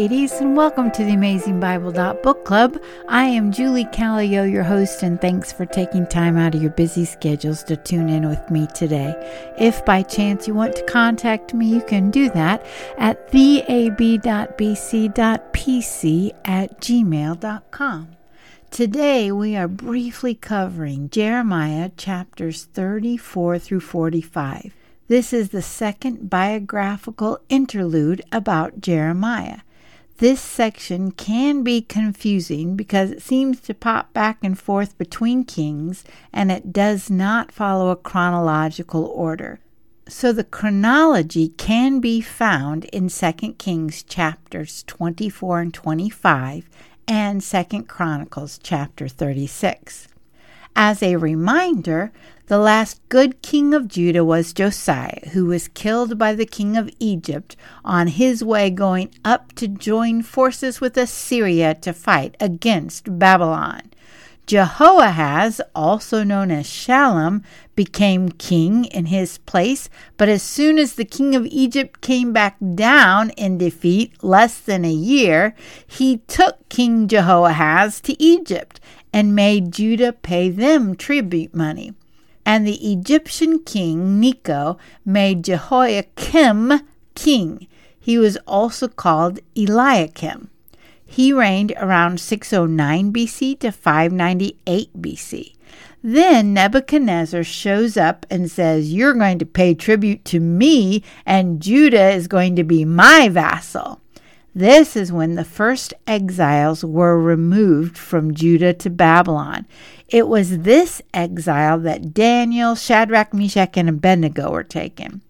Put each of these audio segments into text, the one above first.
Ladies, and welcome to the Amazing Bible Book Club. I am Julie Callio, your host, and thanks for taking time out of your busy schedules to tune in with me today. If by chance you want to contact me, you can do that at theab.bc.pc at gmail.com. Today we are briefly covering Jeremiah chapters 34 through 45. This is the second biographical interlude about Jeremiah. This section can be confusing because it seems to pop back and forth between kings and it does not follow a chronological order. So the chronology can be found in 2 Kings chapters 24 and 25 and 2 Chronicles chapter 36. As a reminder, the last good king of Judah was Josiah, who was killed by the king of Egypt on his way going up to join forces with Assyria to fight against Babylon. Jehoahaz, also known as Shallum, became king in his place, but as soon as the king of Egypt came back down in defeat less than a year, he took King Jehoahaz to Egypt and made Judah pay them tribute money. And the Egyptian king Necho made Jehoiakim king. He was also called Eliakim. He reigned around 609 BC to 598 BC. Then Nebuchadnezzar shows up and says, You're going to pay tribute to me, and Judah is going to be my vassal. This is when the first exiles were removed from Judah to Babylon. It was this exile that Daniel, Shadrach, Meshach, and Abednego were taken.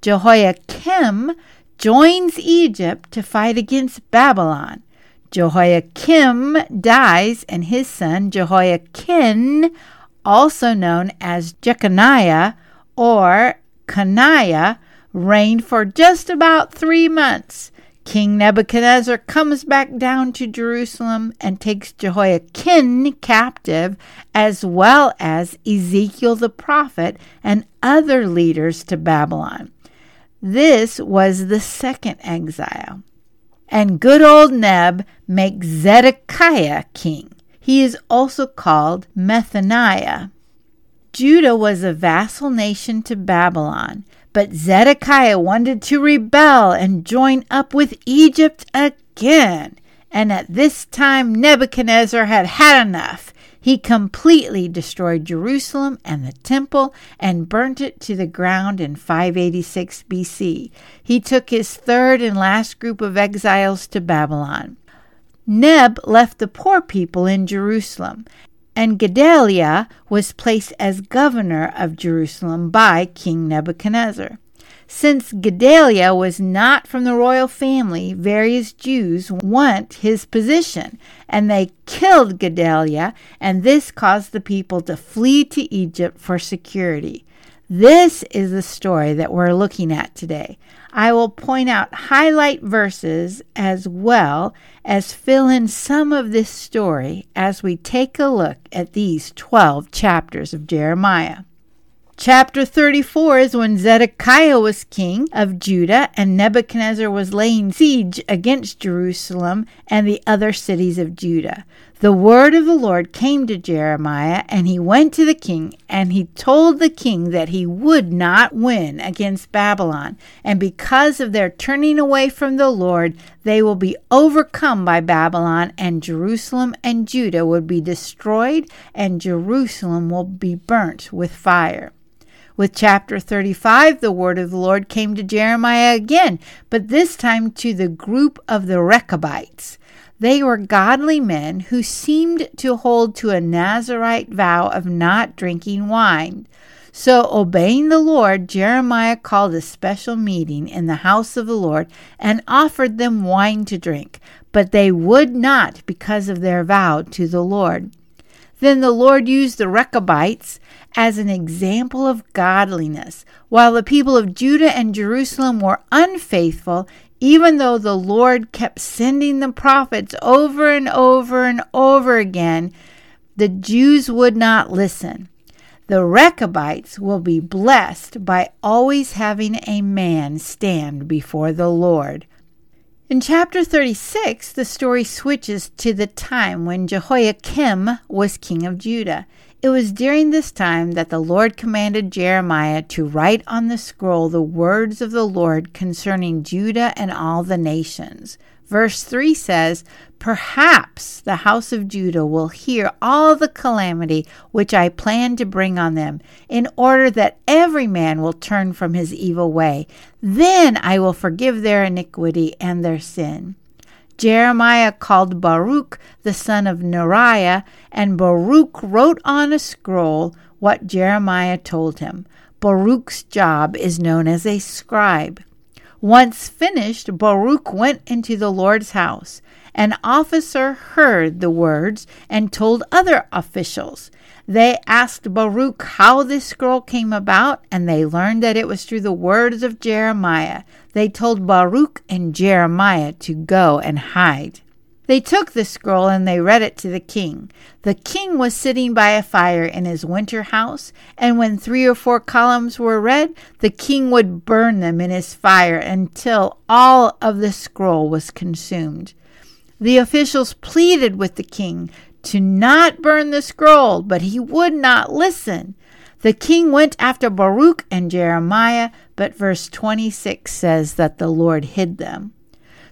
Jehoiakim joins Egypt to fight against Babylon. Jehoiakim dies, and his son Jehoiachin, also known as Jeconiah or Coniah, reigned for just about three months. King Nebuchadnezzar comes back down to Jerusalem and takes Jehoiachin captive, as well as Ezekiel the prophet and other leaders to Babylon. This was the second exile. And good old Neb makes Zedekiah king. He is also called Mattaniah. Judah was a vassal nation to Babylon, but Zedekiah wanted to rebel and join up with Egypt again. And at this time, Nebuchadnezzar had had enough. He completely destroyed Jerusalem and the temple and burnt it to the ground in 586 BC. He took his third and last group of exiles to Babylon. Neb left the poor people in Jerusalem, and Gedaliah was placed as governor of Jerusalem by King Nebuchadnezzar. Since Gedaliah was not from the royal family, various Jews want his position, and they killed Gedaliah, and this caused the people to flee to Egypt for security. This is the story that we're looking at today. I will point out highlight verses as well as fill in some of this story as we take a look at these 12 chapters of Jeremiah. Chapter 34 is when Zedekiah was king of Judah and Nebuchadnezzar was laying siege against Jerusalem and the other cities of Judah. The word of the Lord came to Jeremiah, and he went to the king, and he told the king that he would not win against Babylon, and because of their turning away from the Lord, they will be overcome by Babylon, and Jerusalem and Judah would be destroyed, and Jerusalem will be burnt with fire. With chapter 35, the word of the Lord came to Jeremiah again, but this time to the group of the Rechabites. They were godly men who seemed to hold to a Nazarite vow of not drinking wine. So, obeying the Lord, Jeremiah called a special meeting in the house of the Lord and offered them wine to drink, but they would not because of their vow to the Lord. Then the Lord used the Rechabites as an example of godliness. While the people of Judah and Jerusalem were unfaithful, even though the Lord kept sending the prophets over and over and over again, the Jews would not listen. The Rechabites will be blessed by always having a man stand before the Lord. In chapter 36, the story switches to the time when Jehoiakim was king of Judah. It was during this time that the Lord commanded Jeremiah to write on the scroll the words of the Lord concerning Judah and all the nations. Verse 3 says, Perhaps the house of Judah will hear all the calamity which I plan to bring on them, in order that every man will turn from his evil way. Then I will forgive their iniquity and their sin. Jeremiah called Baruch the son of Neriah, and Baruch wrote on a scroll what Jeremiah told him. Baruch's job is known as a scribe. Once finished, Baruch went into the Lord's house. An officer heard the words and told other officials. They asked Baruch how this scroll came about, and they learned that it was through the words of Jeremiah. They told Baruch and Jeremiah to go and hide. They took the scroll and they read it to the king. The king was sitting by a fire in his winter house, and when three or four columns were read, the king would burn them in his fire until all of the scroll was consumed. The officials pleaded with the king to not burn the scroll, but he would not listen. The king went after Baruch and Jeremiah, but verse 26 says that the Lord hid them.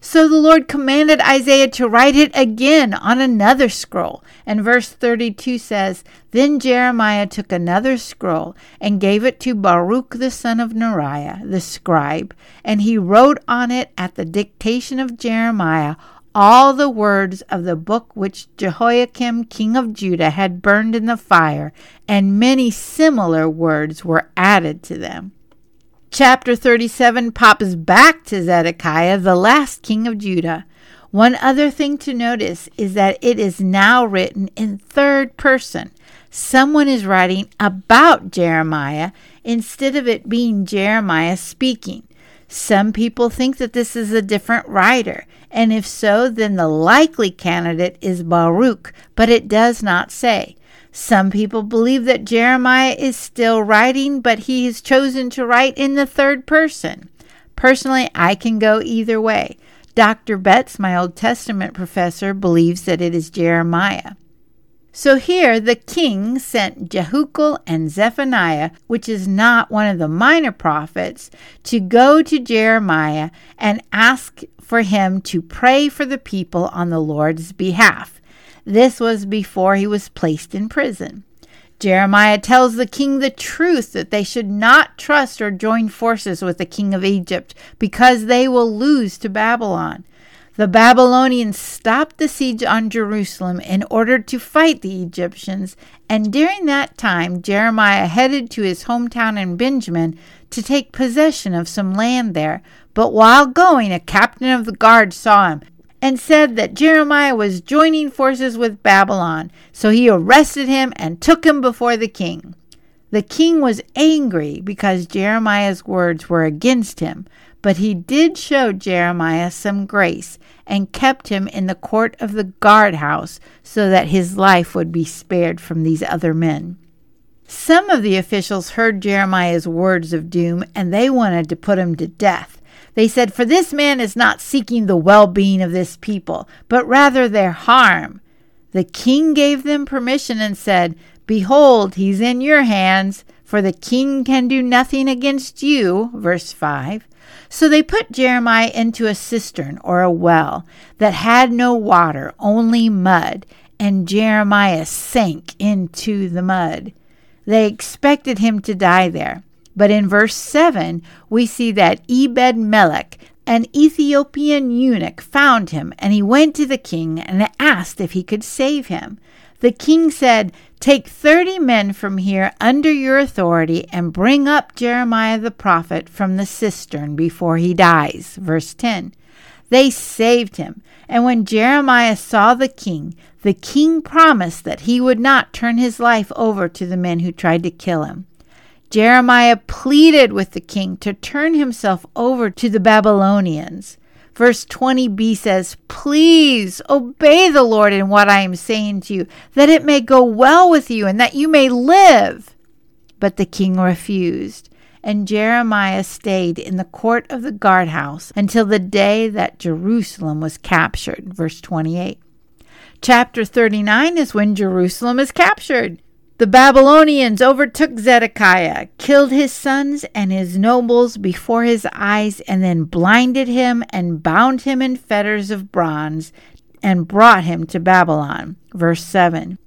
So the Lord commanded Isaiah to write it again on another scroll. And verse 32 says, Then Jeremiah took another scroll and gave it to Baruch the son of Neriah, the scribe, and he wrote on it at the dictation of Jeremiah all the words of the book which Jehoiakim king of Judah had burned in the fire, and many similar words were added to them. Chapter 37 pops back to Zedekiah, the last king of Judah. One other thing to notice is that it is now written in third person. Someone is writing about Jeremiah instead of it being Jeremiah speaking. Some people think that this is a different writer, and if so, then the likely candidate is Baruch, but it does not say. Some people believe that Jeremiah is still writing, but he has chosen to write in the third person. Personally, I can go either way. Dr. Betts, my Old Testament professor, believes that it is Jeremiah. So here the king sent Jehukal and Zephaniah, which is not one of the minor prophets, to go to Jeremiah and ask for him to pray for the people on the Lord's behalf. This was before he was placed in prison. Jeremiah tells the king the truth that they should not trust or join forces with the king of Egypt because they will lose to Babylon. The Babylonians stopped the siege on Jerusalem in order to fight the Egyptians, and during that time Jeremiah headed to his hometown in Benjamin to take possession of some land there. But while going, a captain of the guard saw him and said that Jeremiah was joining forces with Babylon. So he arrested him and took him before the king. The king was angry because Jeremiah's words were against him, but he did show Jeremiah some grace and kept him in the court of the guardhouse so that his life would be spared from these other men. Some of the officials heard Jeremiah's words of doom and they wanted to put him to death. They said, For this man is not seeking the well being of this people, but rather their harm. The king gave them permission and said, Behold, he's in your hands, for the king can do nothing against you. Verse 5. So they put Jeremiah into a cistern or a well that had no water, only mud, and Jeremiah sank into the mud. They expected him to die there. But in verse 7, we see that Ebed Melech, an Ethiopian eunuch, found him, and he went to the king and asked if he could save him. The king said, Take thirty men from here under your authority and bring up Jeremiah the prophet from the cistern before he dies. Verse 10. They saved him. And when Jeremiah saw the king, the king promised that he would not turn his life over to the men who tried to kill him. Jeremiah pleaded with the king to turn himself over to the Babylonians. Verse 20b says, Please obey the Lord in what I am saying to you, that it may go well with you and that you may live. But the king refused. and Jeremiah stayed in the court of the guardhouse until the day that Jerusalem was captured. Verse 28. Chapter 39 is when Jerusalem is captured. The Babylonians overtook Zedekiah, killed his sons and his nobles before his eyes, and then blinded him and bound him in fetters of bronze and brought him to Babylon. Verse 7.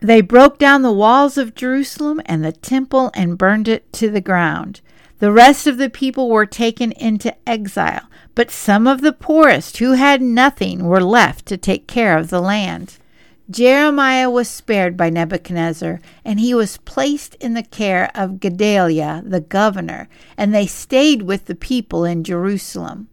They broke down the walls of Jerusalem and the temple and burned it to the ground. The rest of the people were taken into exile, but some of the poorest who had nothing were left to take care of the land. Jeremiah was spared by Nebuchadnezzar, and he was placed in the care of Gedaliah, the governor, and they stayed with the people in Jerusalem.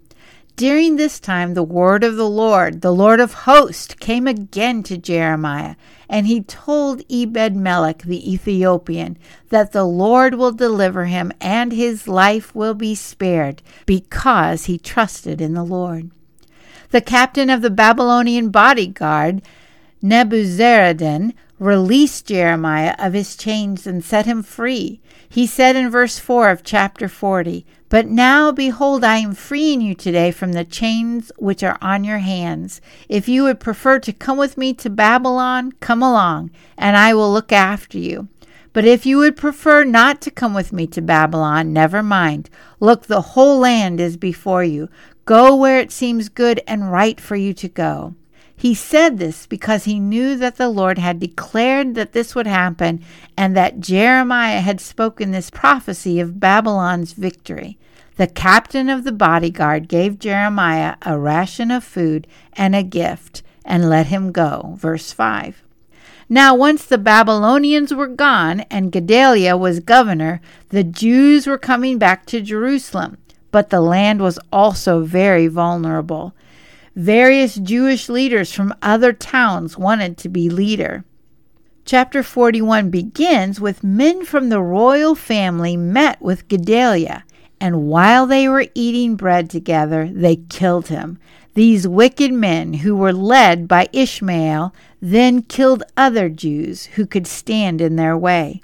During this time, the word of the Lord, the Lord of hosts, came again to Jeremiah, and he told Ebed Melech the Ethiopian that the Lord will deliver him and his life will be spared because he trusted in the Lord. The captain of the Babylonian bodyguard, Nebuzaradan, released Jeremiah of his chains and set him free. He said in verse 4 of chapter 40, But now, behold, I am freeing you today from the chains which are on your hands. If you would prefer to come with me to Babylon, come along, and I will look after you. But if you would prefer not to come with me to Babylon, never mind. Look, the whole land is before you. Go where it seems good and right for you to go. He said this because he knew that the Lord had declared that this would happen and that Jeremiah had spoken this prophecy of Babylon's victory. The captain of the bodyguard gave Jeremiah a ration of food and a gift and let him go. Verse 5. Now, once the Babylonians were gone and Gedaliah was governor, the Jews were coming back to Jerusalem, but the land was also very vulnerable. Various Jewish leaders from other towns wanted to be leader. Chapter 41 begins with men from the royal family met with Gedaliah, and while they were eating bread together, they killed him. These wicked men, who were led by Ishmael, then killed other Jews who could stand in their way.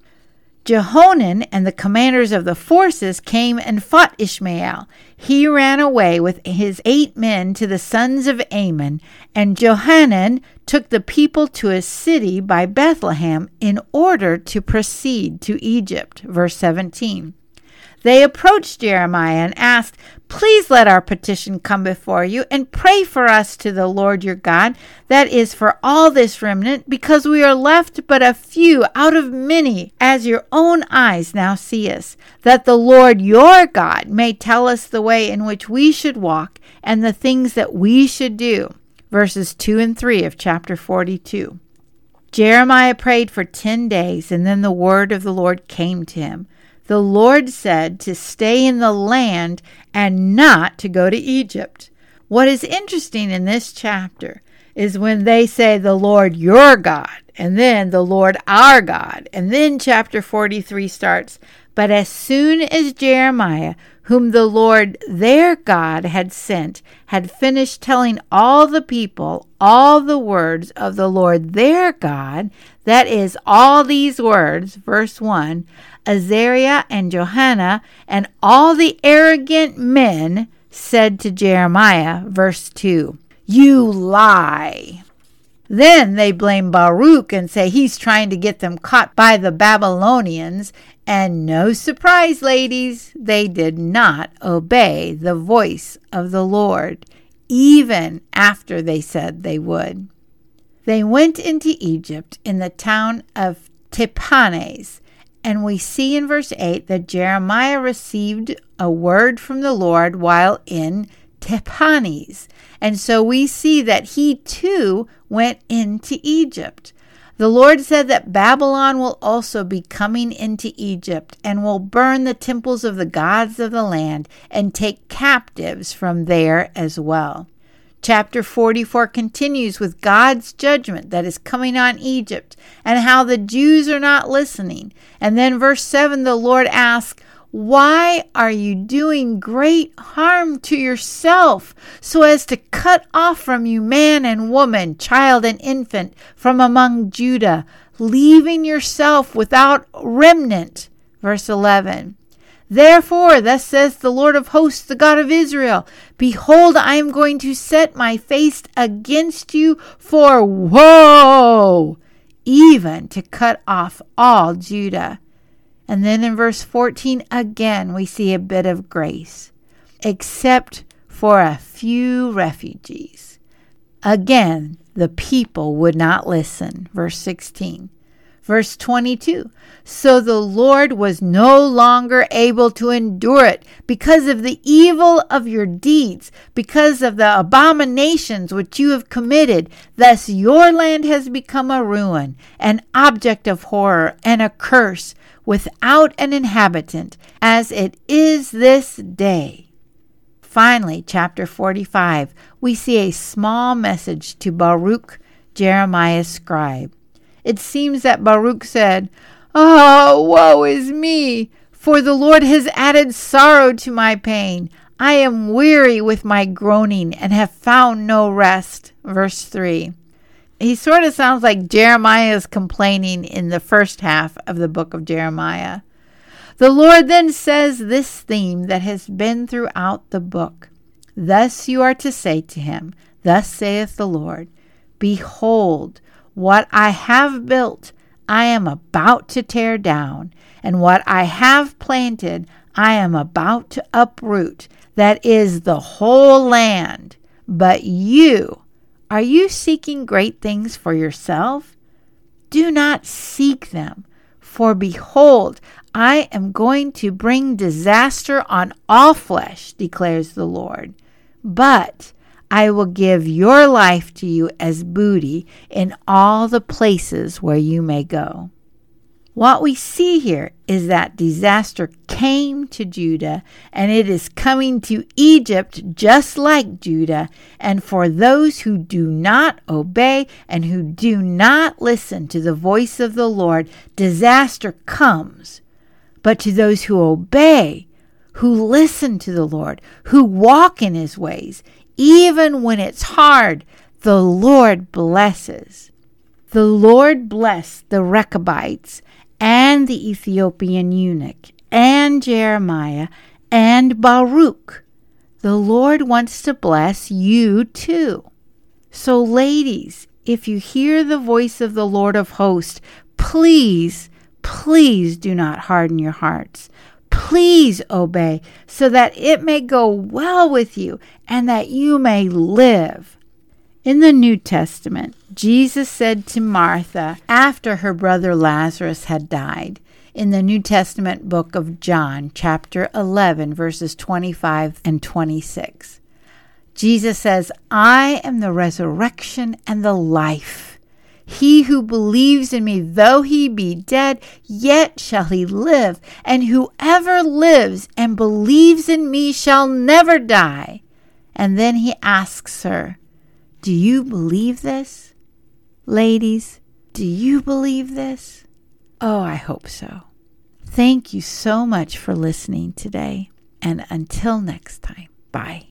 Johanan and the commanders of the forces came and fought Ishmael. He ran away with his eight men to the sons of Ammon, and Johanan took the people to a city by Bethlehem in order to proceed to Egypt. Verse 17. They approached Jeremiah and asked, Please let our petition come before you and pray for us to the Lord your God, that is, for all this remnant, because we are left but a few out of many, as your own eyes now see us, that the Lord your God may tell us the way in which we should walk and the things that we should do. Verses 2 and 3 of chapter 42. Jeremiah prayed for ten days, and then the word of the Lord came to him the Lord said to stay in the land and not to go to Egypt. What is interesting in this chapter is when they say the Lord your God and then the Lord our God. And then chapter 43 starts. But as soon as Jeremiah, whom the Lord their God had sent, had finished telling all the people all the words of the Lord their God, that is, all these words, verse 1, Azariah and Johanan and all the arrogant men said to Jeremiah, verse 2, You lie. Then they blame Baruch and say he's trying to get them caught by the Babylonians. And no surprise, ladies, they did not obey the voice of the Lord, even after they said they would. They went into Egypt in the town of Tahpanhes and we see in verse 8 that Jeremiah received a word from the Lord while in Tahpanhes. And so we see that he too went into Egypt. The Lord said that Babylon will also be coming into Egypt and will burn the temples of the gods of the land and take captives from there as well. Chapter 44 continues with God's judgment that is coming on Egypt and how the Jews are not listening. And then, verse 7, the Lord asks, Why are you doing great harm to yourself so as to cut off from you man and woman, child and infant from among Judah, leaving yourself without remnant? Verse 11. Therefore, thus says the Lord of hosts, the God of Israel Behold, I am going to set my face against you for woe, even to cut off all Judah. And then in verse 14, again, we see a bit of grace, except for a few refugees. Again, the people would not listen. Verse 16. Verse 22 So the Lord was no longer able to endure it because of the evil of your deeds, because of the abominations which you have committed. Thus your land has become a ruin, an object of horror, and a curse, without an inhabitant, as it is this day. Finally, chapter 45, we see a small message to Baruch, Jeremiah's scribe. It seems that Baruch said, Oh, woe is me! For the Lord has added sorrow to my pain. I am weary with my groaning and have found no rest. Verse 3. He sort of sounds like Jeremiah is complaining in the first half of the book of Jeremiah. The Lord then says this theme that has been throughout the book. Thus you are to say to him, Thus saith the Lord, Behold, what I have built, I am about to tear down, and what I have planted, I am about to uproot. That is the whole land. But you, are you seeking great things for yourself? Do not seek them. For behold, I am going to bring disaster on all flesh, declares the Lord. But I will give your life to you as booty in all the places where you may go. What we see here is that disaster came to Judah and it is coming to Egypt just like Judah. And for those who do not obey and who do not listen to the voice of the Lord, disaster comes. But to those who obey, who listen to the Lord, who walk in his ways, even when it's hard, the Lord blesses. The Lord blessed the Rechabites and the Ethiopian eunuch and Jeremiah and Baruch. The Lord wants to bless you too. So, ladies, if you hear the voice of the Lord of hosts, please, please do not harden your hearts. Please obey so that it may go well with you and that you may live. In the New Testament, Jesus said to Martha after her brother Lazarus had died, in the New Testament book of John, chapter 11, verses 25 and 26. Jesus says, I am the resurrection and the life. He who believes in me, though he be dead, yet shall he live. And whoever lives and believes in me shall never die. And then he asks her, Do you believe this? Ladies, do you believe this? Oh, I hope so. Thank you so much for listening today. And until next time, bye.